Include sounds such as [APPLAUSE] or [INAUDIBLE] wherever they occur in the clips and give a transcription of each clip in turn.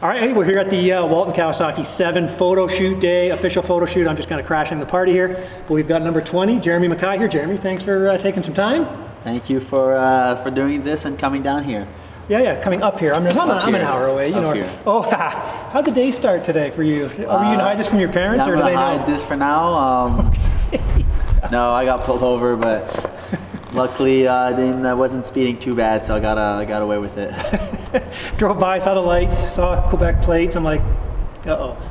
All right, hey, we're here at the uh, Walton Kawasaki 7 photo shoot day, official photo shoot. I'm just kind of crashing the party here. But we've got number 20, Jeremy McKie here. Jeremy, thanks for uh, taking some time. Thank you for uh, for doing this and coming down here. Yeah, yeah, coming up here. I'm, I'm, Up I'm an hour away. You Up know. here. Oh, [LAUGHS] how'd the day start today for you? Are you gonna hide this from your parents, Yeah, or do they know? hide this for now. Um, [LAUGHS] [LAUGHS] no, I got pulled over, but luckily uh, I didn't. I wasn't speeding too bad, so I got uh, I got away with it. [LAUGHS] Drove by, saw the lights, saw Quebec plates. I'm like, uh oh.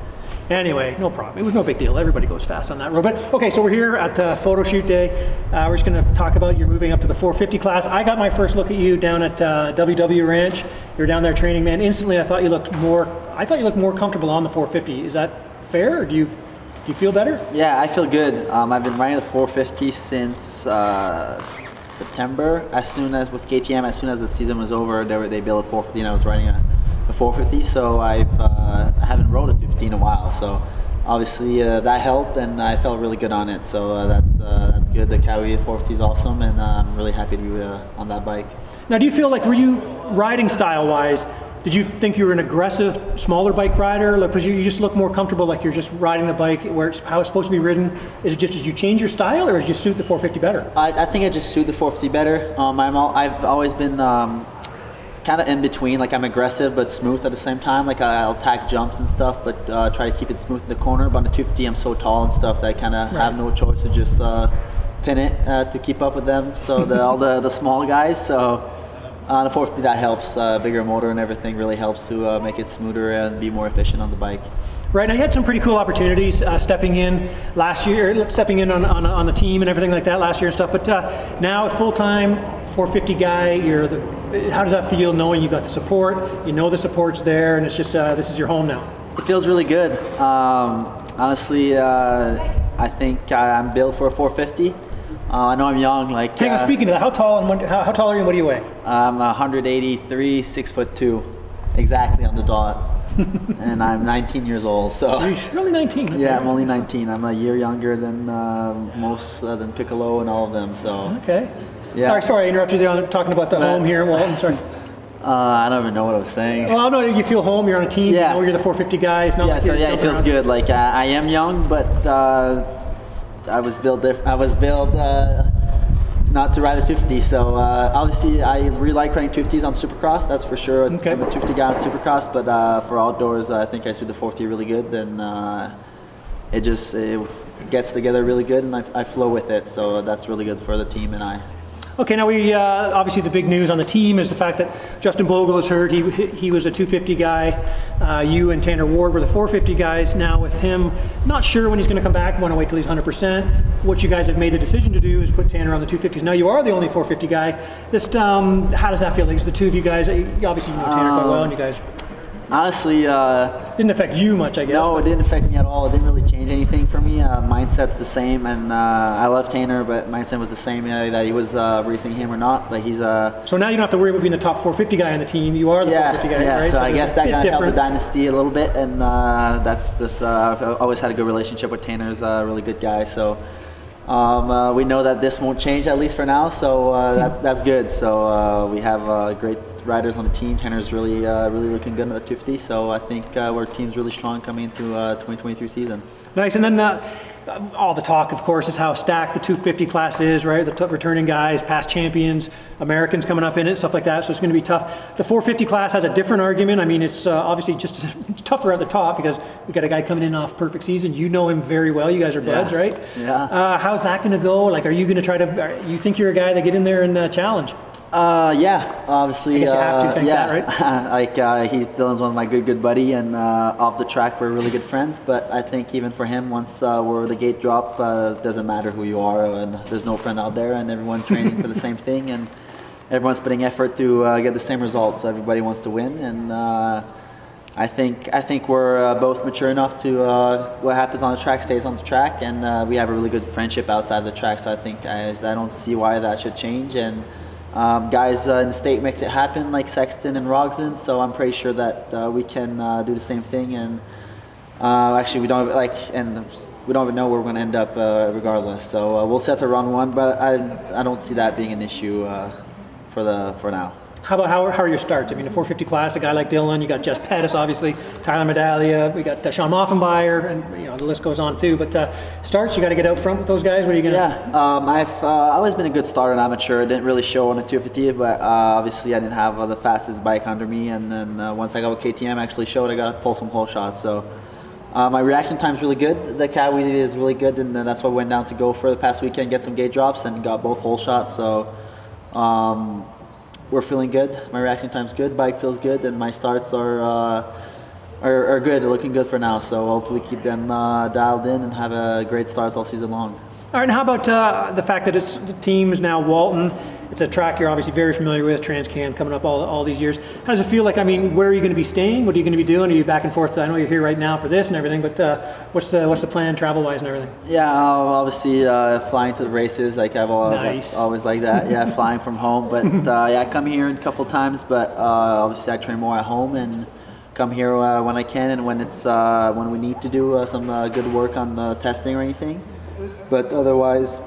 Anyway, no problem. It was no big deal. Everybody goes fast on that road. But okay, so we're here at the photo shoot day. Uh, we're just going to talk about you're moving up to the 450 class. I got my first look at you down at uh, WW Ranch. You're down there training, man. Instantly, I thought you looked more. I thought you looked more comfortable on the 450. Is that fair, or do you do you feel better? yeah, I feel good. Um, I've been riding the 450 since uh, September. As soon as with KTM, as soon as the season was over, they were, they built a 450, and I was riding a, a 450. So I've uh, I haven't rode a 250 in a while. So obviously uh, that helped, and I felt really good on it. So uh, that's uh, that's good. The Kawi 450 is awesome, and I'm really happy to be uh, on that bike. Now, do you feel like were you riding style wise? Did you think you were an aggressive, smaller bike rider? Like, because you, you just look more comfortable, like you're just riding the bike where it's how it's supposed to be ridden. Is it just did you change your style, or did you suit the 450 better? I, I think I just suit the 450 better. Um, I'm all, I've always been um, kind of in between. Like I'm aggressive but smooth at the same time. Like I'll attack jumps and stuff, but uh, try to keep it smooth in the corner. But on the 250, I'm so tall and stuff that I kind of Right. have no choice to just uh, pin it uh, to keep up with them. So the, all the the small guys. So. On the 450, that helps. Uh, bigger motor and everything really helps to uh, make it smoother and be more efficient on the bike. Right. Now you had some pretty cool opportunities uh, stepping in last year, er, stepping in on, on, on the team and everything like that last year and stuff. But uh, now full time 450 guy, you're the. How does that feel knowing you've got the support? You know the support's there, and it's just uh, this is your home now. It feels really good. Um, honestly, uh, I think I'm built for a 450. Uh, I know I'm young. Like Hang on. uh, Speaking of that, how tall and what, how, how tall are you? and What do you weigh? I'm 183, six foot two, exactly on the dot, [LAUGHS] and I'm 19 years old. So You're only 19. yeah, I'm only 19. I'm a year younger than uh, most uh, than Piccolo and all of them. So Okay. Yeah. All right, sorry, I interrupted you on talking about the But- home here in Walton. Sorry. [LAUGHS] uh, I don't even know what I was saying. Well, no, you feel home. You're on a team. Yeah. You know you're the 450 guy. It's not yeah, like so yeah, it feels around. good. Like I, I am young, but uh, I was built. Diff- I was built uh, not to ride a 250. So uh, obviously, I really like riding 250s on Supercross. That's for sure. Okay. I'm a 250 guy on Supercross, but uh, for outdoors, I think I suit the 40 really good. Then uh, it just it gets together really good, and I, I flow with it. So that's really good for the team and I. Okay, now we uh, obviously the big news on the team is the fact that Justin Bogle is hurt. He he was a 250 guy. Uh, you and Tanner Ward were the 450 guys. Now with him, not sure when he's going to come back. Want to wait till he's 100%. What you guys have made the decision to do is put Tanner on the 250s. Now you are the only 450 guy. Just um, how does that feel? Like, the two of you guys? Obviously you know Tanner quite well, and you guys Honestly, uh, didn't affect you much, I guess. No, it didn't affect me at all. It didn't really change anything for me. Uh, mindset's the same, and uh, I love Tanner, but mindset was the same. Uh, that he was uh, racing him or not, but he's uh, So now you don't have to worry about being the top 450 guy on the team. You are the yeah, 450 guy, yeah. right? So I guess that kind of helped the dynasty a little bit, and uh, that's just uh, I've always had a good relationship with Tanner. He's a really good guy, so. Um, uh, we know that this won't change at least for now, so uh, that's, that's good. So uh, we have a great riders on the team. Tanner's really uh, really looking good at the 250, so I think uh, our team's really strong coming into uh, 2023 season. Nice. And then uh, all the talk, of course, is how stacked the 250 class is, right? The t- returning guys, past champions, Americans coming up in it, stuff like that. So it's going to be tough. The 450 class has a different argument. I mean, it's uh, obviously just [LAUGHS] it's tougher at the top because we got a guy coming in off perfect season. You know him very well. You guys are buds, Yeah. right? Yeah. Uh, how's that going to go? Like, are you going to try to? Are, you think you're a guy that get in there and uh, challenge? Uh, yeah, obviously. You have to uh, think yeah. that, [LAUGHS] like uh, he's Dylan's one of my good good buddy, and uh, off the track we're really good friends. But I think even for him, once uh, we're the gate drop, uh, doesn't matter who you are, and there's no friend out there, and everyone training for the same thing, and everyone's putting effort to uh, get the same results. Everybody wants to win, and. Uh, I think I think we're uh, both mature enough to uh, what happens on the track stays on the track, and uh, we have a really good friendship outside of the track. So I think I, I don't see why that should change. And um, guys uh, in the state makes it happen, like Sexton and Roczen. So I'm pretty sure that uh, we can uh, do the same thing. And uh, actually, we don't like and we don't even know where we're going to end up uh, regardless. So uh, we'll set to run one, but I I don't see that being an issue for the for now. How about how, how are your starts? I mean, the 450 class, a guy like Dylan, you got Jess Pettis, obviously, Tyler Medaglia, we got uh, Shawn Maffenbeier, and you know the list goes on too. But uh, starts, you got to get out front with those guys. What are you gonna? Yeah, um, I've uh, always been a good starter in amateur. Didn't really show on a 250, but uh, obviously I didn't have uh, the fastest bike under me. And then uh, once I got with KTM, I actually showed I got to pull some hole shots. So uh, my reaction time is really good. The cat wheelie is really good, and that's why I went down to Gopher the past weekend, get some gate drops, and got both hole shots. So. Um, we're feeling good. My reaction time's good. Bike feels good, and my starts are uh, are, are good. Looking good for now. So hopefully keep them uh, dialed in and have a great starts all season long. All right, and how about uh, the fact that it's the team's now Walton? It's a track you're obviously very familiar with, Transcan, coming up all, all these years. How does it feel like? I mean, where are you going to be staying? What are you going to be doing? Are you back and forth? I know you're here right now for this and everything, but uh, what's the what's the plan travel wise and everything? Yeah, I'll obviously uh, flying to the races. Like I've always, Nice. always like that. Yeah, [LAUGHS] flying from home. But uh, yeah, I come here a couple times, but uh, obviously I train more at home and come here uh, when I can and when it's uh, when we need to do uh, some uh, good work on uh, testing or anything. But otherwise,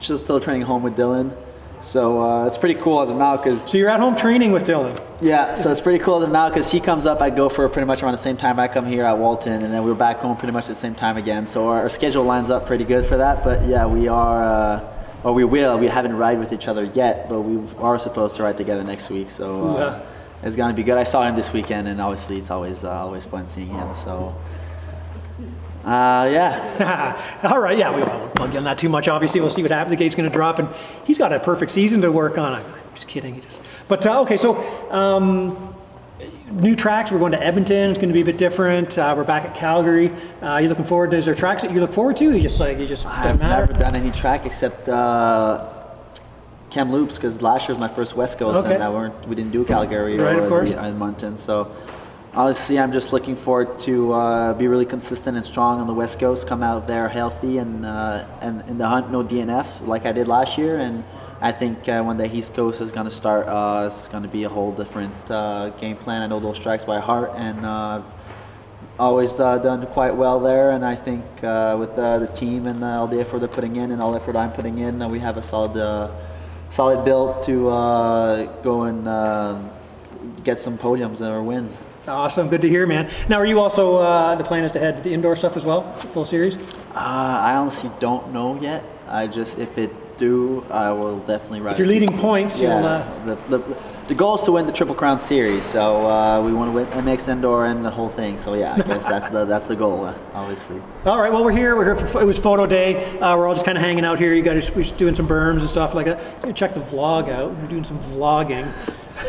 just still training home with Dylan. So uh, it's pretty cool as of now because So you're at home training with Dylan. yeah, so it's pretty cool as of now because he comes up, I go for pretty much around the same time I come here at Walton, and then we're back home pretty much at the same time again. So our, our schedule lines up pretty good for that. But yeah, we are, uh, or we will. We haven't ride with each other yet, but we are supposed to ride together next week. So uh, Yeah. it's gonna be good. I saw him this weekend, and obviously it's always uh, always fun seeing him. So uh, yeah, [LAUGHS] All right, yeah, we won't plug you on that too much. Obviously, we'll see what happens. The gate's going to drop, and he's got a perfect season to work on. I'm just kidding. He just, but uh, okay, so um, new tracks. We're going to Edmonton. It's going to be a bit different. Uh, we're back at Calgary. Uh, you looking forward? to Is there tracks that you look forward to? You just like you just I've matter. never done any track except uh, Kamloops because last year was my first West Coast, Okay. and I weren't, we didn't do Calgary Right, or of course. the Edmonton. So honestly, I'm just looking forward to uh, be really consistent and strong on the West Coast. Come out there healthy and uh, and in the hunt, no DNF like I did last year. And I think uh, when the East Coast is going to start, uh, it's going to be a whole different uh, game plan. I know those tracks by heart, and uh, always uh, done quite well there, and I think with the team and all the effort they're putting in and all the effort I'm putting in, we have a solid, solid build to go and um get some podiums or wins. Awesome, good to hear, man. Now, are you also uh, the plan is to head to the indoor stuff as well, full series? Uh, I honestly don't know yet. I just if it do, I will definitely ride. If you're leading points, you'll. Uh, Yeah, the, the, the goal is to win the Triple Crown Series, so uh, we want to win MX Indoor and the whole thing. So yeah, I guess [LAUGHS] that's the that's the goal, uh, obviously. All right, well, we're here. We're here for, it was photo day. Uh, we're all just kind of hanging out here. You guys, we're just doing some berms and stuff like that. Check the vlog out. We're doing some vlogging.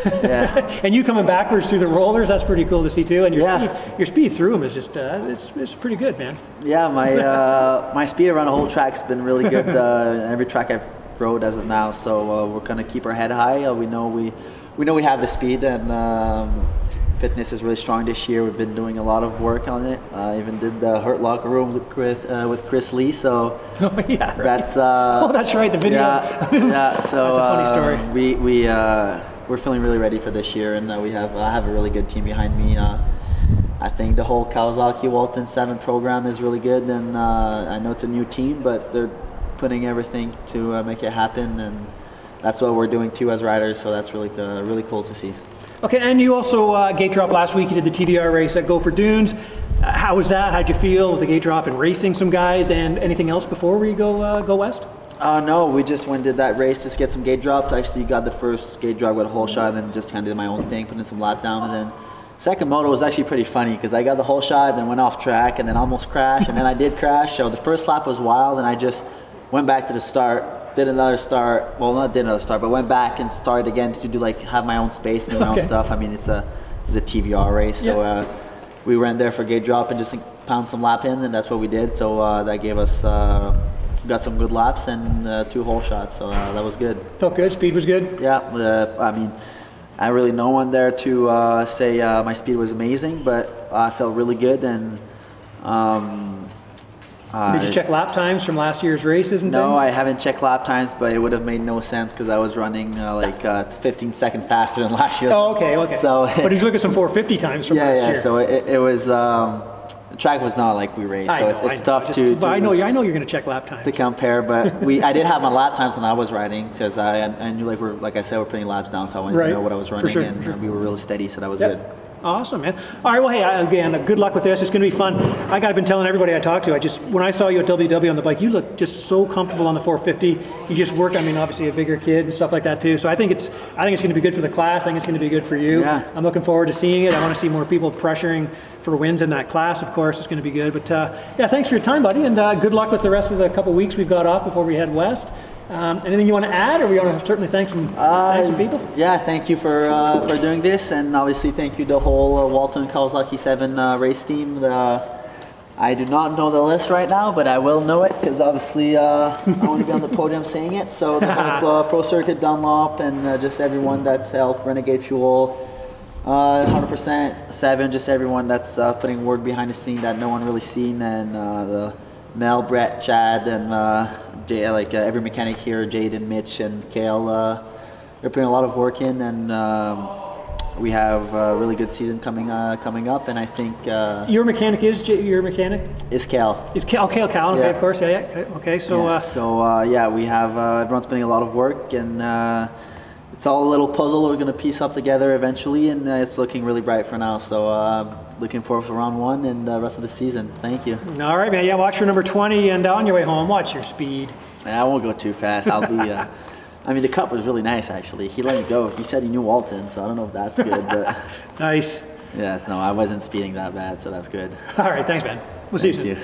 Yeah. [LAUGHS] and you coming backwards through the rollers, that's pretty cool to see too. And your, Yeah. speed, your speed through them is just, uh, it's, it's pretty good, man. Yeah, my [LAUGHS] uh, my speed around the whole track's been really good. Uh, every track I've rode as of now, so uh, we're gonna keep our head high. Uh, we know we we know we have the speed, and um, fitness is really strong this year. We've been doing a lot of work on it. I even did the Hurt locker Room with Chris, uh, with Chris Lee, so [LAUGHS] Oh, yeah, right. that's uh, Oh, that's right, the video. Yeah, yeah. So That's a funny story. um, we we uh, we're feeling really ready for this year, and uh, we have I have a really good team behind me. Uh, I think the whole Kawasaki Walton Seven program is really good, and uh, I know it's a new team, but they're putting everything to uh, make it happen, and that's what we're doing too as riders. So that's really uh, really cool to see. Okay, and you also uh, gate drop last week. You did the TVR race at Gopher Dunes. Uh, how was that? How'd you feel with the gate drop and racing some guys? And anything else before we go uh, go west? Uh, no, we just went did that race just get some gate drops. Actually, got the first gate drop with a hole shot, and then just kind of did my own thing, put in some lap down, and then second moto was actually pretty funny because I got the hole shot, and then went off track, and then almost crashed, and then I did crash. So the first lap was wild, and I just went back to the start, did another start. Well, not did another start, but went back and started again to do like have my own space and do my Okay. own stuff. I mean, it's a it was a TVR race, so. Yeah. Uh, we went there for gate drop and just pound some lap in, and that's what we did. So uh, that gave us uh, got some good laps and uh, two hole shots. So uh, that was good. Felt good. Speed was good. Yeah, uh, I mean, I really no one there to uh, say uh, my speed was amazing, but I felt really good and. Um, Did you check lap times from last year's races and no, things? I haven't checked lap times, but it would have made no sense because I was running uh, like uh, 15 seconds faster than [LAUGHS] last year. Oh, okay, okay. So but he's looking at some [LAUGHS] 450 times from yeah, last yeah. year. So it, it was um, the track was not like we raced, I so know, it's, it's tough to, But I know, you- I know you're going to check lap time. to compare. But we, I did have my lap times when I was riding because I, I knew like we're like I said we're putting laps down, so I wanted Right. to know what I was For running, sure, and for sure. we were really steady, so that was Yep. good. Awesome, man. All right, well, hey, I- again, uh, good luck with this. It's going to be fun. Like I've been telling everybody I talk to, I just when I saw you at WW on the bike, you look just so comfortable on the 450. You just work. I mean, obviously a bigger kid and stuff like that too. So I think it's I think it's going to be good for the class. I think it's going to be good for you. Yeah. I'm looking forward to seeing it. I want to see more people pressuring for wins in that class. Of course, it's going to be good. But uh, yeah, thanks for your time, buddy, and uh, good luck with the rest of the couple weeks we've got off before we head west. Um, anything you want to add, or we want to certainly thank some thank some people? Yeah, thank you for uh, for doing this, and obviously thank you the whole uh, Walton Kawasaki Seven uh, race team. The, I do not know the list right now, but I will know it because obviously uh, I want to be on the podium [LAUGHS] saying it. So the whole uh, Pro Circuit Dunlop and uh, just everyone that's helped Renegade Fuel, uh, 100% Seven, just everyone that's uh, putting word behind the scene that no one really seen, and uh, the Mel, Brett, Chad, and uh, Jay, like uh, every mechanic here, Jaden, Mitch, and Kale. Uh, they're putting a lot of work in, and um, we have a really good season coming uh, coming up. And I think uh, Your mechanic is J- your mechanic is Kale. is Cal, Cal Cal, okay, Yeah. of course, yeah, yeah. okay, so yeah, uh, so uh, yeah, we have uh, everyone's putting a lot of work, and uh, it's all a little puzzle we're gonna piece up together eventually, and uh, it's looking really bright for now. So uh, looking forward for round one and the rest of the season. Thank you. all right, man. Yeah, watch your number 20, and on your way home, watch your speed. And I won't go too fast. I'll be. Uh, [LAUGHS] I mean, the cup was really nice actually. He let me go. He said he knew Walton, so I don't know if that's good, but [LAUGHS] Nice. yes, no, I wasn't speeding that bad, so that's good. All right, thanks, man. We'll see you soon. you.